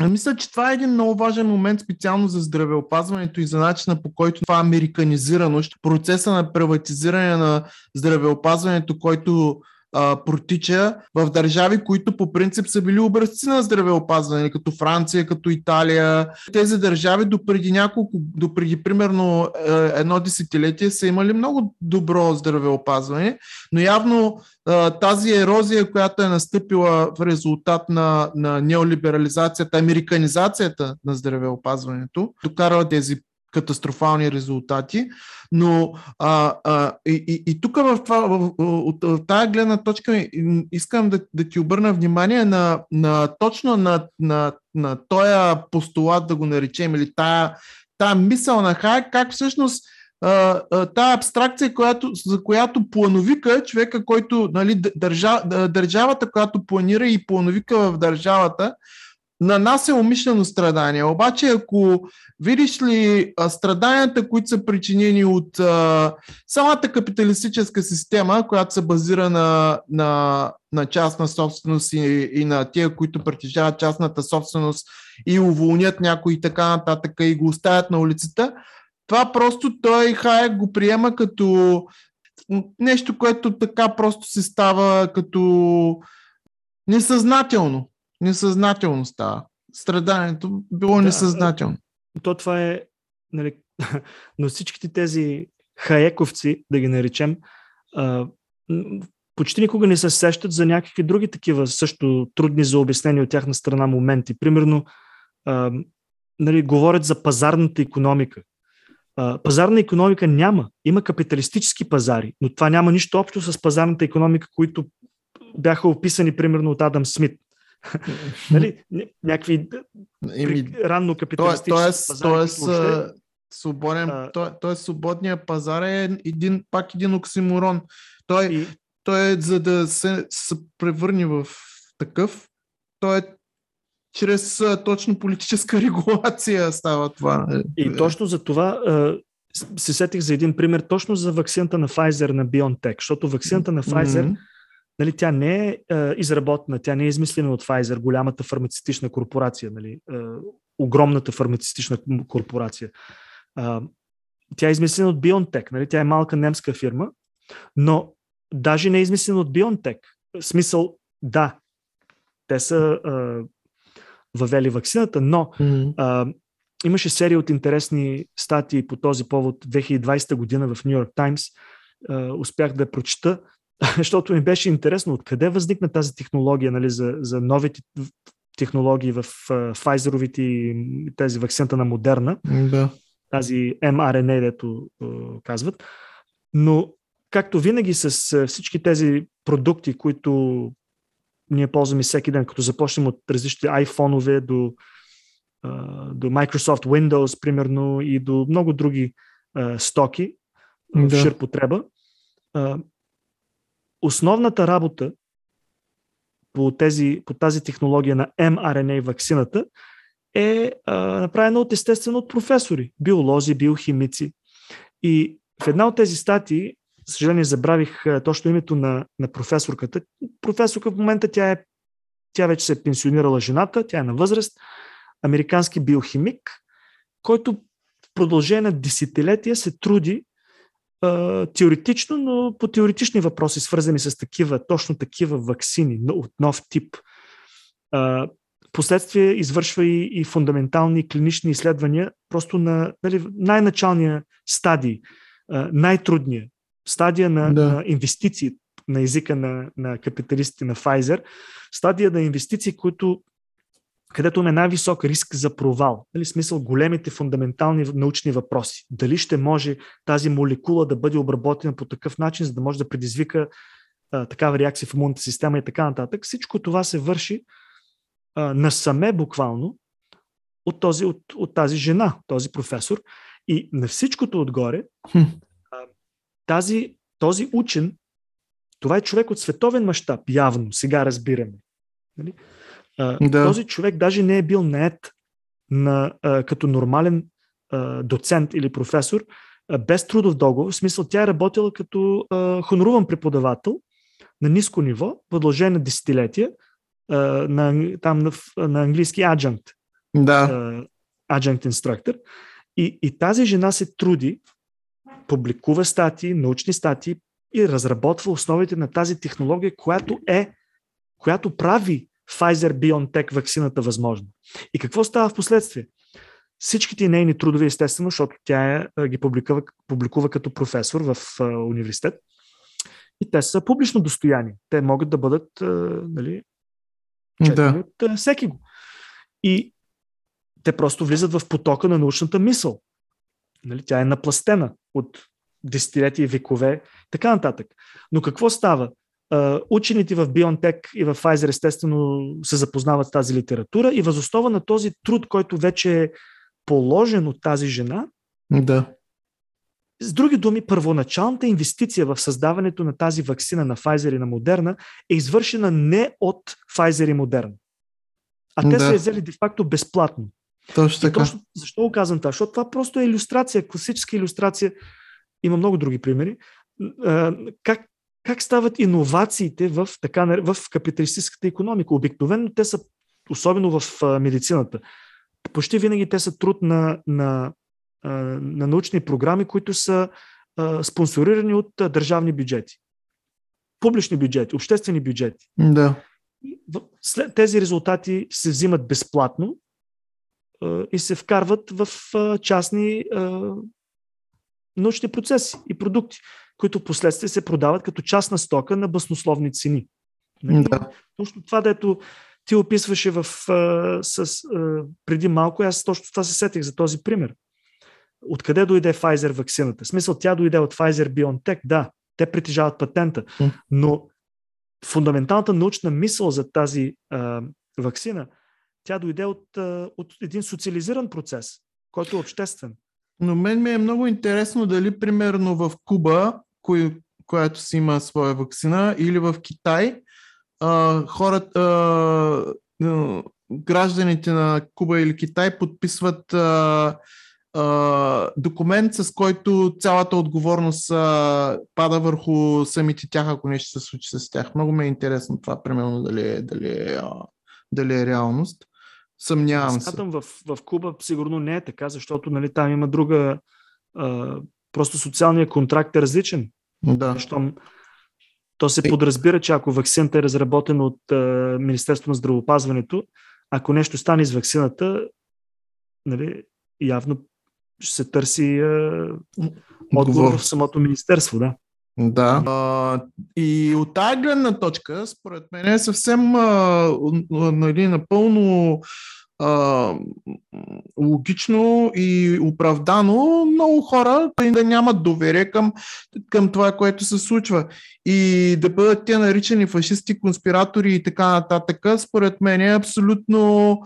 Мисля, че това е един много важен момент специално за здравеопазването и за начина по който това американизираност, процеса на приватизиране на здравеопазването, който а, протича в държави, които по принцип са били образци на здравеопазване, като Франция, като Италия. Тези държави до преди няколко, до примерно е, едно десетилетие са имали много добро здравеопазване, но явно тази ерозия, която е настъпила в резултат на, на неолиберализацията, американизацията на здравеопазването, докарала тези катастрофални резултати. Но а, а, и, и, тук в, това, в, в, в тази гледна точка искам да, да ти обърна внимание на, на точно на, на, на този постулат, да го наречем, или тая, тая мисъл на Хайек, как всъщност тая абстракция, която, за която плановика човека, който нали, държа, държавата, която планира и плановика в държавата, нанася умишлено страдание. Обаче, ако видиш ли страданията, които са причинени от а, самата капиталистическа система, която се базира на, на, на частна собственост и, и на тия, които притежават частната собственост и уволнят някой и така нататък и го оставят на улицата, това просто той Хайек го приема като нещо, което така просто се става като несъзнателно. Несъзнателно става. Страданието било да, несъзнателно. То това е, нали, но всичките тези хаековци, да ги наречем, а, почти никога не се сещат за някакви други такива също трудни за обяснение от тяхна страна моменти. Примерно, а, нали, говорят за пазарната економика. А, пазарна економика няма. Има капиталистически пазари, но това няма нищо общо с пазарната економика, които бяха описани примерно от Адам Смит. нали, някакви Еми, ранно капиталистически тоест, пазари. Тоест, въобще... свободен, а... той, той свободния пазар е един, пак един оксиморон. Той, и... той е за да се, се превърне в такъв, той е чрез точно политическа регулация става това. И точно за това се сетих за един пример, точно за вакцината на Pfizer на BioNTech, защото вакцината на Pfizer mm-hmm нали, тя не е, е изработена, тя не е измислена от Pfizer, голямата фармацевтична корпорация, нали, е, огромната фармацевтична корпорация. Е, тя е измислена от BioNTech, нали, тя е малка немска фирма, но даже не е измислена от BioNTech. В смисъл, да, те са е, въвели вакцината, но mm-hmm. е, имаше серия от интересни статии по този повод 2020 година в Нью Йорк Таймс. Успях да прочета защото ми беше интересно откъде възникна тази технология нали, за, за новите технологии в Pfizer-овите и тези вакцината на Модерна. Да. Тази mRNA, дето казват. Но, както винаги с всички тези продукти, които ние ползваме всеки ден, като започнем от различни iPhone-ове до, до Microsoft Windows, примерно, и до много други стоки да. в шир потреба, основната работа по, тези, по тази технология на mRNA вакцината е а, направена от естествено от професори, биолози, биохимици. И в една от тези статии, съжаление забравих точно името на, на професорката. Професорка в момента тя е тя вече се е пенсионирала жената, тя е на възраст, американски биохимик, който в продължение на десетилетия се труди теоретично, но по теоретични въпроси, свързани с такива, точно такива вакцини от нов тип. А, последствие извършва и, и фундаментални клинични изследвания, просто на нали, най-началния стадий, най-трудния стадия на, да. на инвестиции на езика на, на капиталистите на Pfizer, стадия на инвестиции, които където има най-висок риск за провал. Нали, смисъл големите фундаментални научни въпроси. Дали ще може тази молекула да бъде обработена по такъв начин, за да може да предизвика а, такава реакция в имунната система и така нататък. Всичко това се върши а, насаме буквално от, този, от, от тази жена, този професор. И на всичкото отгоре, а, тази, този учен, това е човек от световен мащаб, явно, сега разбираме. Нали? Да. Този човек даже не е бил наед на, а, като нормален а, доцент или професор, а, без трудов договор. В смисъл, тя е работила като а, хоноруван преподавател на ниско ниво, продължение на десетилетия, а, на, там на, на английски аджанкт. Да. Adjunct Instructor. И, и тази жена се труди, публикува статии, научни статии и разработва основите на тази технология, която е, която прави Pfizer BioNTech вакцината възможна. И какво става в последствие? Всичките нейни трудове, естествено, защото тя е, ги публикува, публикува като професор в университет, и те са публично достояние. Те могат да бъдат нали, Да. от всеки го. И те просто влизат в потока на научната мисъл. Нали, тя е напластена от десетилетия векове, така нататък. Но какво става? Учените в BioNTech и в Pfizer естествено се запознават с тази литература и възоснова на този труд, който вече е положен от тази жена, Да. с други думи, първоначалната инвестиция в създаването на тази вакцина на Pfizer и на Moderna е извършена не от Pfizer и Moderna. А те Да. са я взели де-факто безплатно. Точно И така. точно, защо го казвам това? Защото това просто е иллюстрация, класическа иллюстрация. Има много други примери. Как, как стават иновациите в, така, в капиталистическата економика? Обикновено те са, особено в медицината, почти винаги те са труд на, на, на научни програми, които са а, спонсорирани от а, държавни бюджети. Публични бюджети, обществени бюджети. Да. След тези резултати се взимат безплатно а, и се вкарват в частни научни процеси и продукти, които последствие се продават като частна стока на баснословни цени. Нали? Да. Точно това, дето ти описваше в, а, с, а, преди малко, аз точно това се сетих за този пример. Откъде дойде Pfizer вакцината? В смисъл, тя дойде от Pfizer BioNTech, да, те притежават патента, но фундаменталната научна мисъл за тази а, вакцина, тя дойде от, а, от един социализиран процес, който е обществен. Но мен ми е много интересно дали примерно в Куба, кой, която си има своя вакцина, или в Китай, а, хората, а, гражданите на Куба или Китай подписват а, а, документ, с който цялата отговорност а, пада върху самите тях, ако нещо се случи с тях. Много ми е интересно това, примерно, дали е, дали е, а, дали е реалност. Съмнявам се. Смятам, в, в Куба сигурно не е така, защото нали, там има друга. А, просто социалният контракт е различен. Да. Щом то се подразбира, че ако вакцината е разработена от а, Министерството на здравеопазването, ако нещо стане с вакцината, нали, явно ще се търси а, Отговор. в самото министерство. Да. Да. А, и от тази гледна точка, според мен е съвсем а, нали, напълно а, логично и оправдано много хора да нямат доверие към, към това, което се случва. И да бъдат те наричани фашисти, конспиратори и така нататък, според мен е абсолютно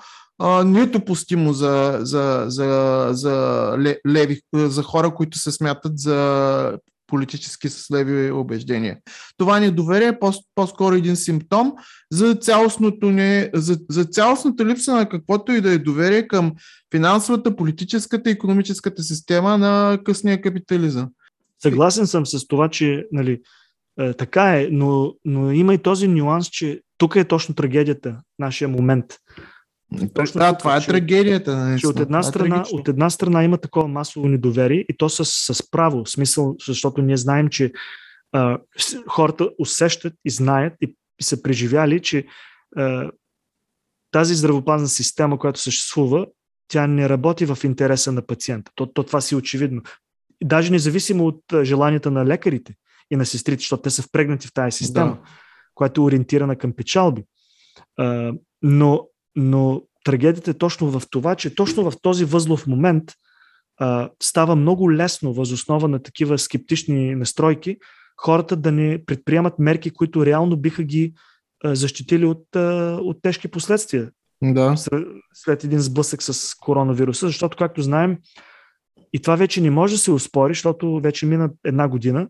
недопустимо за, за, за, за, ле- леви, за хора, които се смятат за политически с леви убеждения. Това недоверие е по- по-скоро един симптом за цялостното не, за, за цялостната липса на каквото и да е доверие към финансовата, политическата и економическата система на късния капитализъм. Съгласен съм с това, че нали, е, така е, но, но има и този нюанс, че тук е точно трагедията, нашия момент. Точно да, това е че- трагедията. наистина. че от една, е страна, трагично. от една страна има такова масово недоверие и то с, с право, смисъл, защото ние знаем, че а, хората усещат и знаят и, и са преживяли, че а, тази здравопазна система, която съществува, тя не работи в интереса на пациента. То, то това си е очевидно. Даже независимо от желанията на лекарите и на сестрите, защото те са впрегнати в тази система, Да. която е ориентирана към печалби. А, но, но трагедията е точно в това, че точно в този възлов момент а, става много лесно, възоснова на такива скептични настройки, хората да не предприемат мерки, които реално биха ги а, защитили от, а, от тежки последствия Да. след, един сблъсък с коронавируса, защото, както знаем, и това вече не може да се успори, защото вече мина една година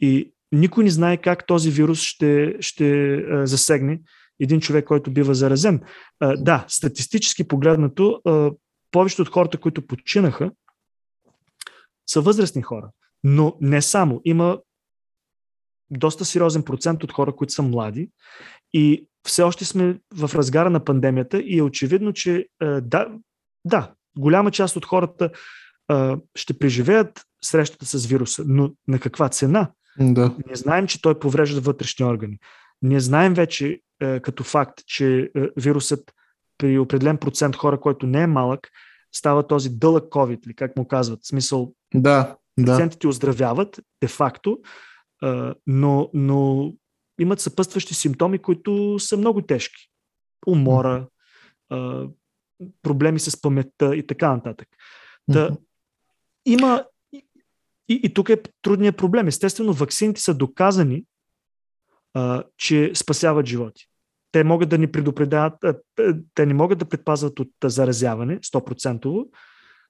и никой не знае как този вирус ще, ще а, засегне един човек, който бива заразен. А, да, статистически погледнато, а, повечето от хората, които починаха, са възрастни хора. Но не само. Има доста сериозен процент от хора, които са млади и все още сме в разгара на пандемията и е очевидно, че да, да, голяма част от хората ще преживеят срещата с вируса, но на каква цена? Да. Ние знаем, че той поврежда вътрешни органи. Ние знаем вече като факт, че вирусът при определен процент хора, който не е малък, става този дълъг COVID, или как му казват. В смисъл, да, да. пациентите оздравяват, де-факто, но, но имат съпътстващи симптоми, които са много тежки. Умора, проблеми с паметта и така нататък. Да, има. И, и тук е трудният проблем. Естествено, вакцините са доказани, а, че спасяват животи. Те могат да ни предупредяват, те не могат да предпазват от заразяване 100%,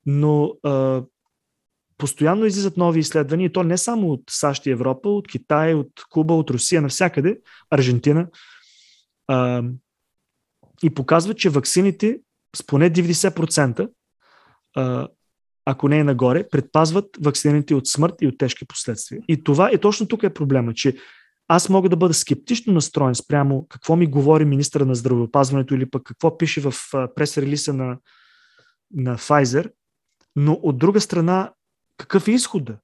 но а, постоянно излизат нови изследвания, и то не само от САЩ и Европа, от Китай, от Куба, от Русия, навсякъде, Аржентина, а, и показват, че ваксините с поне 90%, а, ако не е нагоре, предпазват вакцините от смърт и от тежки последствия. И това е точно тук е проблема, че аз мога да бъда скептично настроен спрямо какво ми говори министра на здравеопазването или пък какво пише в прес-релиса на, на Pfizer, но от друга страна, какъв е изхода?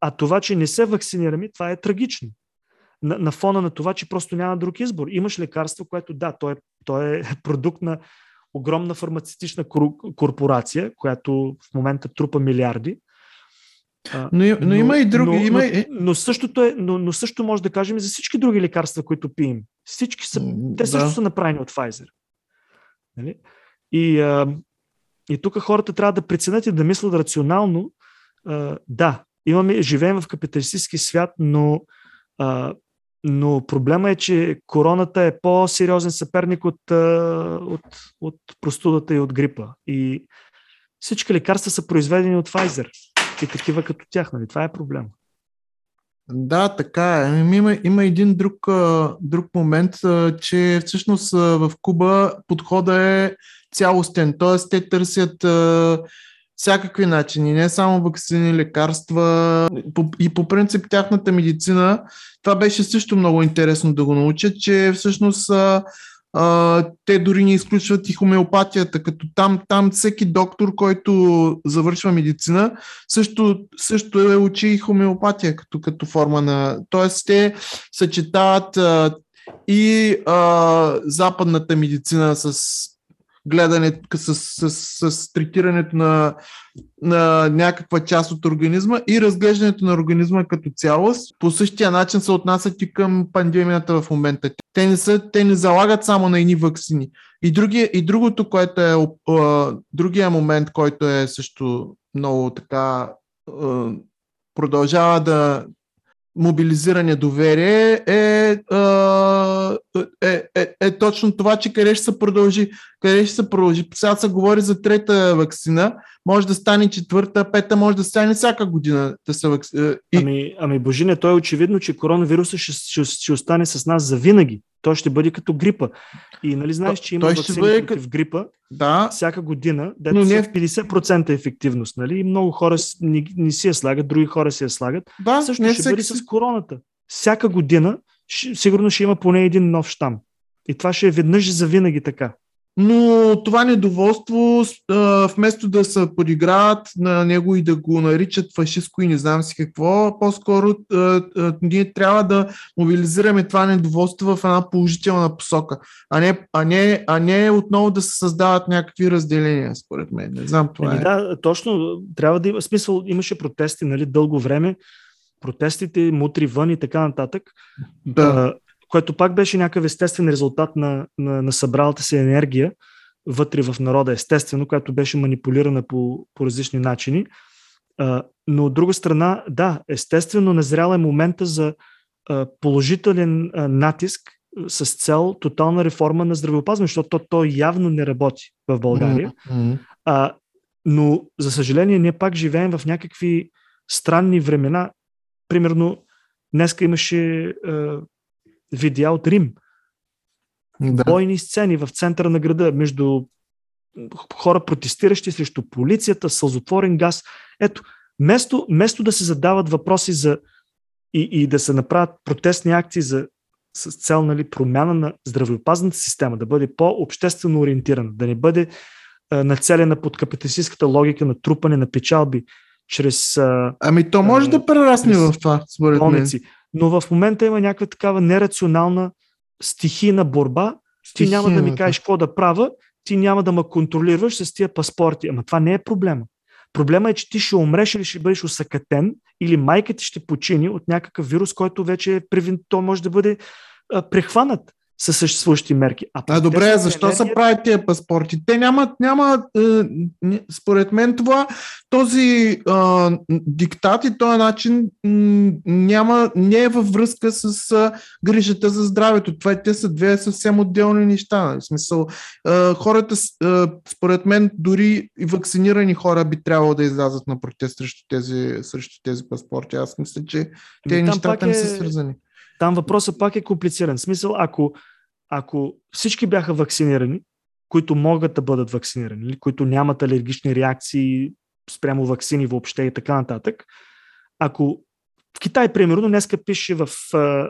А това, че не се вакцинираме, това е трагично. На, на фона на това, че просто няма друг избор. Имаш лекарство, което да, то е, то е продукт на огромна фармацевтична корпорация, която в момента трупа милиарди. Но, но, но има и други. Но, има... но, но, същото е, но, но също може да кажем и за всички други лекарства, които пием. Всички са, те също да. са направени от Pfizer. Нали? И, а, и тук хората трябва да преценят и да мислят рационално. А, да, имаме, живеем в капиталистически свят, но а, но проблема е, че короната е по-сериозен съперник от, от, от простудата и от грипа. И всички лекарства са произведени от Pfizer и такива като тях. Нали? Това е проблема. Да, така е. Ами, има, има един друг, друг момент, че всъщност в Куба подхода е цялостен. Т.е. те търсят всякакви начини, не само вакцини, лекарства и по принцип тяхната медицина. Това беше също много интересно да го научат, че всъщност а, те дори не изключват и хомеопатията, като там, там всеки доктор, който завършва медицина, също, също е учи и хомеопатия като, като форма на... Тоест те съчетават а, и а, западната медицина с гледане с, с, с, с третирането на, на някаква част от организма и разглеждането на организма като цялост. По същия начин се отнасят и към пандемията в момента. Те не, са, те не залагат само на едни вакцини. И, други, и другото, което е другия момент, който е също много така продължава да, мобилизиране доверие е, е, е, е точно това, че къде ще се продължи. Къде ще се продължи. Сега се говори за трета вакцина, може да стане четвърта, пета, може да стане всяка година да се вакцина. И... Ами, ами Божине, то е очевидно, че коронавируса ще, ще, ще остане с нас за винаги. Той ще бъде като грипа. И нали знаеш, че има вакцини бъде... против грипа да. всяка година, дето Но не... в 50% ефективност. Нали? И много хора не, не си я слагат, други хора си я слагат. Да, Също не ще всеки... бъде с короната. Всяка година сигурно ще има поне един нов штам. И това ще е веднъж за винаги така. Но това недоволство, вместо да се подиграват на него и да го наричат фашистско и не знам си какво, по-скоро ние трябва да мобилизираме това недоволство в една положителна посока, а не, а не, а не отново да се създават някакви разделения, според мен. Не знам това. Е. Да, точно. Трябва да има смисъл. Имаше протести, нали, дълго време. Протестите, мутри вън и така нататък. Да което пак беше някакъв естествен резултат на, на, на събралата се енергия вътре в народа, естествено, която беше манипулирана по, по различни начини. А, но от друга страна, да, естествено, назрял е момента за а, положителен а, натиск с цел тотална реформа на здравеопазване, защото то, то явно не работи в България. Mm-hmm. А, но, за съжаление, ние пак живеем в някакви странни времена. Примерно, днеска имаше а, видеа от Рим. Да. Бойни сцени в центъра на града между хора протестиращи срещу полицията, сълзотворен газ. Ето, вместо, вместо да се задават въпроси за и, и да се направят протестни акции за, с цел нали, промяна на здравеопазната система, да бъде по-обществено ориентирана, да не бъде а, нацелена под капиталистическата логика на трупане на печалби чрез. А, ами то може а, да прерасне в това, според мен. Но в момента има някаква такава нерационална стихийна борба. Стихийна, ти няма да ми кажеш какво да правя, ти няма да ме контролираш с тия паспорти. Ама това не е проблема. Проблема е, че ти ще умреш или ще бъдеш усъкатен, или майка ти ще почини от някакъв вирус, който вече е превин, то може да бъде а, прехванат със съществуващи мерки. А, а добре, защо енергия... се правят тия паспорти? Те нямат, нямат е, според мен това, този е, диктат и този начин няма, не е във връзка с е, грижата за здравето. Това те са две съвсем отделни неща. Нали? В смисъл, е, хората, е, според мен, дори и вакцинирани хора би трябвало да излязат на протест срещу тези, срещу тези паспорти. Аз мисля, че тези нещата е... не са свързани. Там въпросът пак е комплициран. В смисъл, ако, ако всички бяха вакцинирани, които могат да бъдат вакцинирани, които нямат алергични реакции спрямо вакцини въобще и така нататък, ако в Китай, примерно, днеска пише в,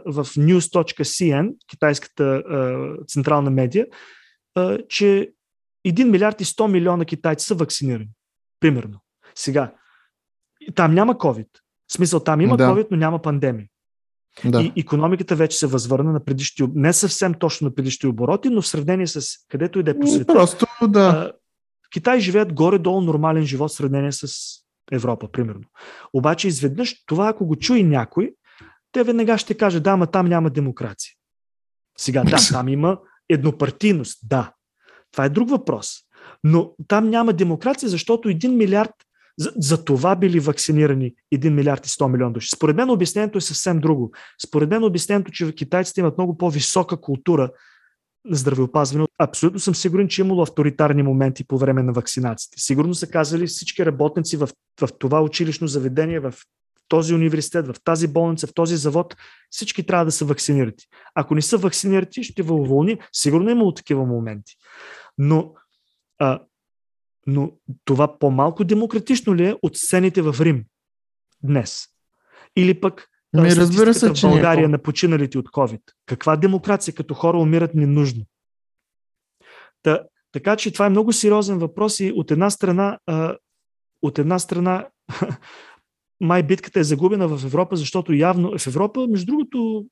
в news.cn, китайската централна медия, че 1 милиард и 100 милиона китайци са вакцинирани. Примерно. Сега, там няма COVID. В смисъл, там има да. COVID, но няма пандемия. Да. И економиката вече се възвърна на предишните, не съвсем точно на предишните обороти, но в сравнение с където и да е по света. Просто да. Китай живеят горе-долу нормален живот в сравнение с Европа, примерно. Обаче изведнъж това, ако го чуи някой, те веднага ще каже, да, ма там няма демокрация. Сега, да, там има еднопартийност, да. Това е друг въпрос. Но там няма демокрация, защото един милиард за, за това били вакцинирани 1 милиард и 100 милиона души. Според мен обяснението е съвсем друго. Според мен обяснението, че китайците имат много по-висока култура на здравеопазване. Абсолютно съм сигурен, че е имало авторитарни моменти по време на вакцинациите. Сигурно са казали всички работници в, в това училищно заведение, в този университет, в тази болница, в този завод, всички трябва да са вакцинирани. Ако не са вакцинирани, ще ви уволни. Сигурно е имало такива моменти. Но а, но това по-малко демократично ли е от сцените в Рим днес? Или пък ми, разбира се, в България на починалите от COVID. Каква демокрация, като хора умират ненужно? Та, така че това е много сериозен въпрос и от една страна, а, от една страна май битката е загубена в Европа, защото явно в Европа, между другото,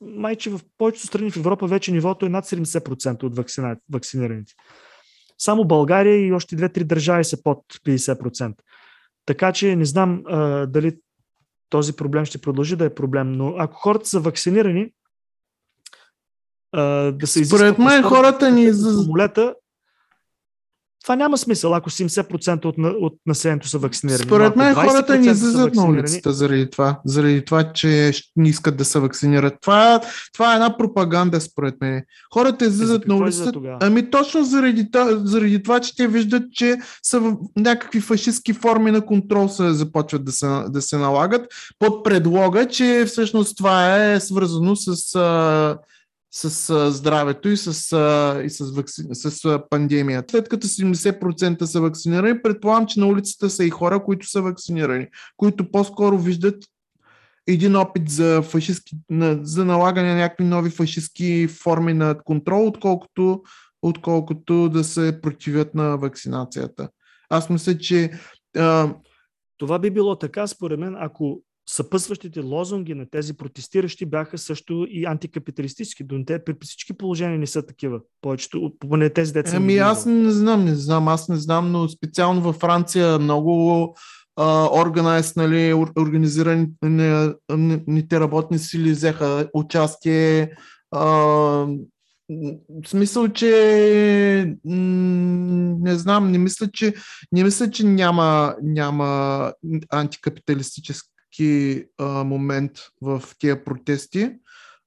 май, че в повечето страни в Европа вече нивото е над 70% от вакцина, вакцинираните. Само България и още две-три държави са под 50%. Така че не знам а, дали този проблем ще продължи да е проблем, но ако хората са вакцинирани, а, да се. Според мен хората ни... Самолета, това няма смисъл, ако 70% от, от населението са вакцинирани. Според мен хората ни излизат на улицата заради това, заради това, че не искат да се вакцинират. Това, това е една пропаганда, според мен. Хората излизат на улицата. Ами точно заради, заради това, че те виждат, че са в някакви фашистски форми на контрол се започват да се, да се налагат под предлога, че всъщност това е свързано с с а, здравето и с, а, и с, вакци... с а, пандемията. След като 70% са вакцинирани, предполагам, че на улицата са и хора, които са вакцинирани, които по-скоро виждат един опит за, фашистски, за налагане на някакви нови фашистски форми на контрол, отколкото, отколкото да се противят на вакцинацията. Аз мисля, че. А... Това би било така, според мен, ако съпъсващите лозунги на тези протестиращи бяха също и антикапиталистически. До те при всички положения не са такива. Повечето, поне тези деца. Ами аз не знам, не знам, аз не знам, но специално във Франция много органайз, нали, организираните работни сили взеха участие. А, в смисъл, че не знам, не мисля, че, не мисля, че няма, няма антикапиталистически исторически а, момент в тия протести.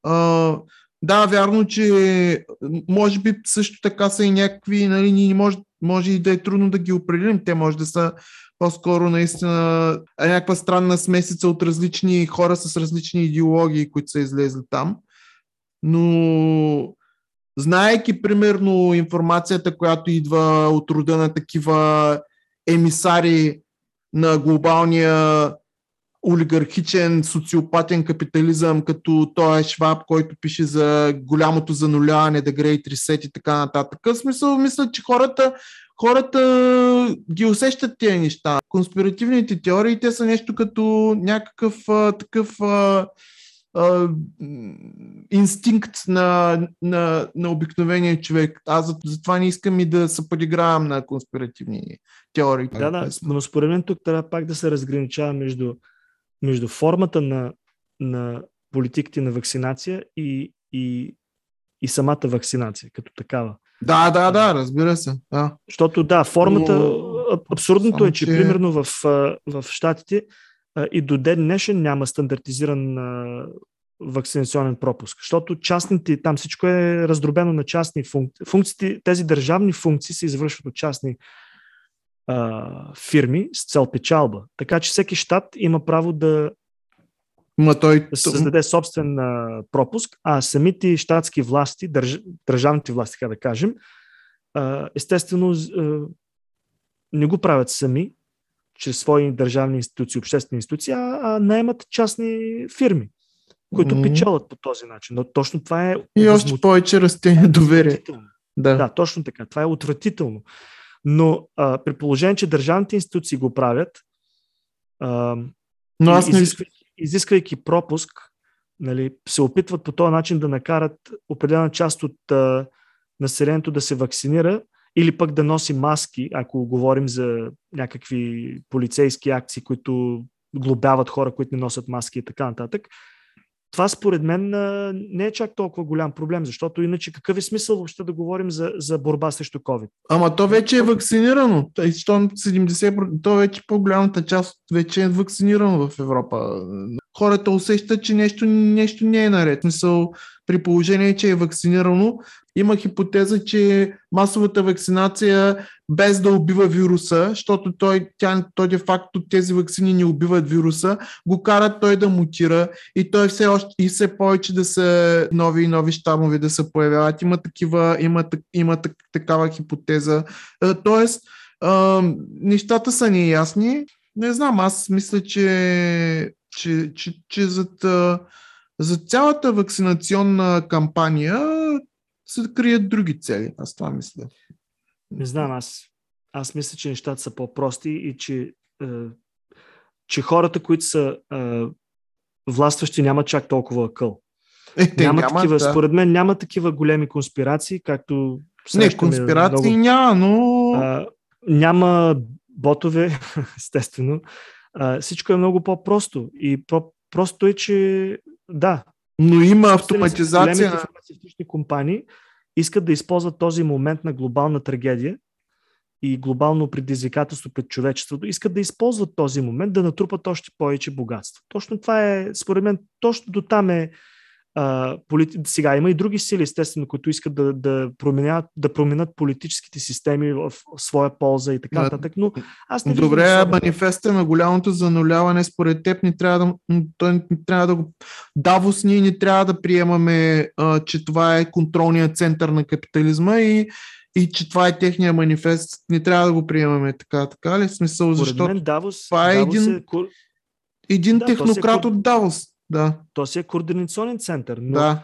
А, да, вярно, че може би също така са и някакви, нали, ние може, може и да е трудно да ги определим. Те може да са по-скоро наистина някаква странна смесица от различни хора с различни идеологии, които са излезли там. Но знаеки примерно информацията, която идва от рода на такива емисари на глобалния олигархичен, социопатен капитализъм, като той е Шваб, който пише за голямото зануляване, The Great Reset и така нататък. В смисъл, мисля, че хората, хората ги усещат тези неща. Конспиративните теории, те са нещо като някакъв а, такъв а, а, инстинкт на, на, на обикновения човек. Аз затова не искам и да се подигравам на конспиративни теории. Да, да, но според мен тук трябва пак да се разграничава между, между формата на, на политиките на вакцинация и, и, и самата вакцинация като такава. Да, да, да, разбира се. Да. Защото да, формата, Но... абсурдното е, че, че примерно в, в Штатите и до ден днешен няма стандартизиран вакцинационен пропуск, защото частните, там всичко е раздробено на частни функции. Функциите, тези държавни функции се извършват от частни а, фирми с цел печалба. Така че всеки щат има право да, Ма той... да създаде собствен а, пропуск, а самите щатски власти, държ... държавните власти, така да кажем, а, естествено а, не го правят сами, чрез свои държавни институции, обществени институции, а, а наемат частни фирми, които mm-hmm. печелят по този начин. Но точно това е. И още повече расте доверие. Да. да, точно така. Това е отвратително. Но а, при положение, че държавните институции го правят, а, Но аз не... изисквайки, изисквайки пропуск, нали, се опитват по този начин да накарат определена част от а, населението да се вакцинира или пък да носи маски, ако говорим за някакви полицейски акции, които глобяват хора, които не носят маски и така нататък това според мен не е чак толкова голям проблем, защото иначе какъв е смисъл въобще да говорим за, за борба срещу COVID? Ама то вече е вакцинирано. 70%, то вече по-голямата част вече е вакцинирано в Европа. Хората усещат, че нещо, нещо не е наред. Мисъл, при положение, че е вакцинирано, има хипотеза, че масовата вакцинация без да убива вируса, защото той, тя, той де факто тези вакцини не убиват вируса, го карат той да мутира и той все още и все повече да са нови и нови щамове да се появяват. Има такива, има, има такава хипотеза. Е, тоест, нещата са неясни. Не знам, аз мисля, че, че, че, че зад, за цялата вакцинационна кампания се крият други цели. Аз това мисля. Не знам, аз, аз мисля, че нещата са по-прости и че, е, че хората, които са е, властващи, нямат чак толкова акъл. Е, те няма, няма такива, да. Според мен няма такива големи конспирации, както. Не, конспирации много, няма, но. А, няма ботове, естествено. А, всичко е много по-просто. И просто е, че да. Но има автоматизация. Големите фармацевтични компании искат да използват този момент на глобална трагедия и глобално предизвикателство пред човечеството, искат да използват този момент да натрупат още повече богатство. Точно това е, според мен, точно до там е а, полити... сега има и други сили, естествено, които искат да, да, променят, да променят политическите системи в своя полза и така нататък, но аз не Добре, а манифеста на голямото зануляване според теб ни трябва да, той не трябва да го... Давос ние не трябва да приемаме, а, че това е контролният център на капитализма и и че това е техния манифест, не трябва да го приемаме така, така ли? Смисъл, защото мен Давос, това е Давос един, е... един да, технократ е... от Давос. Да. То си е координационен център, но, да.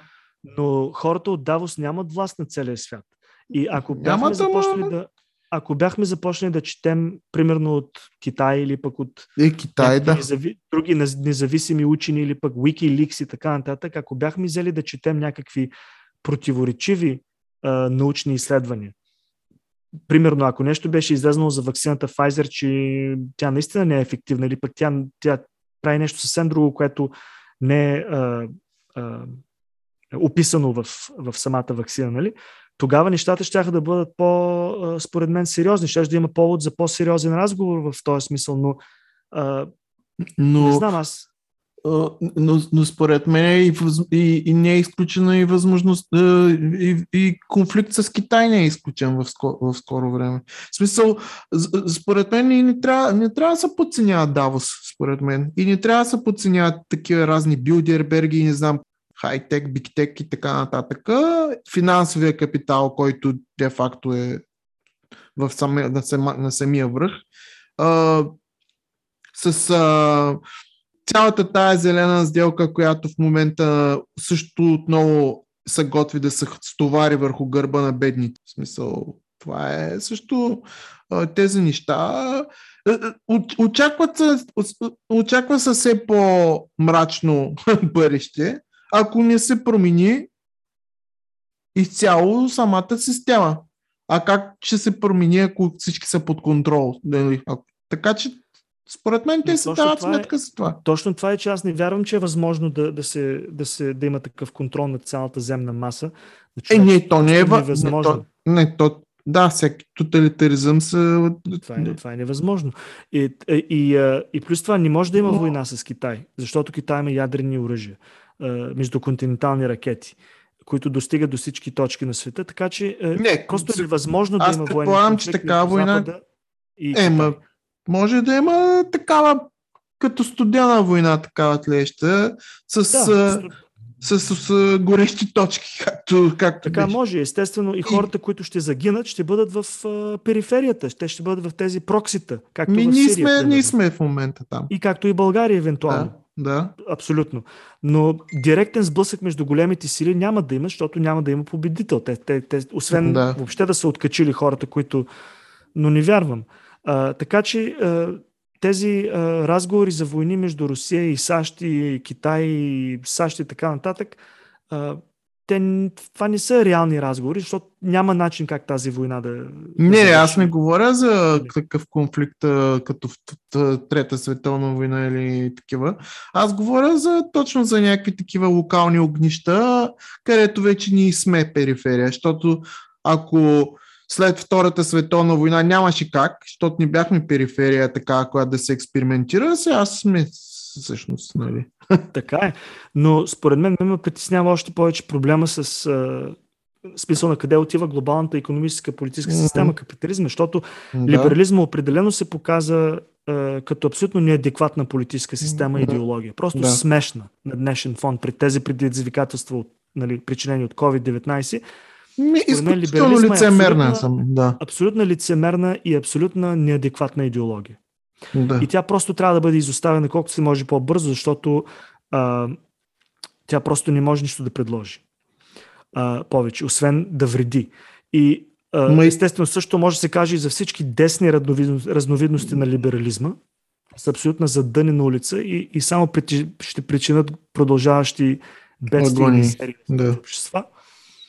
но хората от Давос нямат власт на целия свят. И ако бяхме Няма започнали да, да ако бяхме започнали да четем, примерно от Китай или пък от е, Китай, да. незави, други независими учени или пък Wikileaks и така нататък, ако бяхме взели да четем някакви противоречиви а, научни изследвания, примерно, ако нещо беше излезнало за вакцината Pfizer, че тя наистина не е ефективна или пък тя, тя прави нещо съвсем друго, което не е а, а, описано в, в самата вакцина, нали? тогава нещата ще да бъдат по, според мен, сериозни. Ще да има повод за по-сериозен разговор в този смисъл, но, а, но не знам аз. Но, но според мен и, и, и не е изключена и възможност, и, и конфликт с Китай не е изключен в скоро, в скоро време. В смисъл, според мен и не трябва, не трябва да се подценява Давос, според мен. И не трябва да се подценяват такива разни билдерберги и не знам хай-тек, биг-тек и така нататък. Финансовия капитал, който де-факто е в самия, на, на самия връх. А, с а, цялата тая зелена сделка, която в момента също отново се готви да се стовари върху гърба на бедните. В смисъл, това е също тези неща. Очакват се, очаква се все по-мрачно бъдеще, ако не се промени изцяло самата система. А как ще се промени, ако всички са под контрол? Нали? Така че според мен те се дават сметка е, за това. Точно това е, че аз не вярвам, че е възможно да, да, се, да, се, да има такъв контрол над цялата земна маса. Е, не, то не е възможно. Не, то, не, то, да, всеки тоталитаризъм са... Това е, това е невъзможно. И, и, и, и плюс това не може да има война с Китай, защото Китай има ядрени оръжия, междуконтинентални ракети които достигат до всички точки на света, така че не, просто е невъзможно да има война. Аз предполагам, че такава война... И е, ма, може да има такава като студена война, такава тлеща, с, да, с, с, с горещи точки, както, както Така беше. може, естествено. И хората, които ще загинат, ще бъдат в а, периферията. Те ще бъдат в тези проксита, както Ми, в Сирия. Ние сме, ние сме в момента там. И както и България, евентуално. Да. Да. Абсолютно. Но директен сблъсък между големите сили няма да има, защото няма да има победител. Те, те, те, освен да. въобще да са откачили хората, които... Но не вярвам. А, така че а, тези а, разговори за войни между Русия и САЩ и Китай и САЩ и така нататък, а, те, това не са реални разговори, защото няма начин как тази война да. Не, да аз не говоря за такъв конфликт, като в Трета световна война или такива. Аз говоря за точно за някакви такива локални огнища, където вече ние сме периферия, защото ако след Втората световна война нямаше как, защото не бяхме периферия така, която да се експериментира, сега сме всъщност. Нали? Така е. Но според мен ме притеснява още повече проблема с а, смисъл на къде отива глобалната економическа политическа система, капитализма, защото да. либерализма определено се показа а, като абсолютно неадекватна политическа система и идеология. Просто да. смешна на днешен фон пред тези предизвикателства, нали, причинени от COVID-19 Изключително лицемерна е абсолютна, да. абсолютно лицемерна и абсолютно неадекватна идеология. Да. И тя просто трябва да бъде изоставена колкото се може по-бързо, защото а, тя просто не може нищо да предложи а, повече, освен да вреди. И а, Ма... естествено също може да се каже и за всички десни разновидности на либерализма, с абсолютна задънена улица и, и само ще причинят продължаващи бедствия и серии да. общества.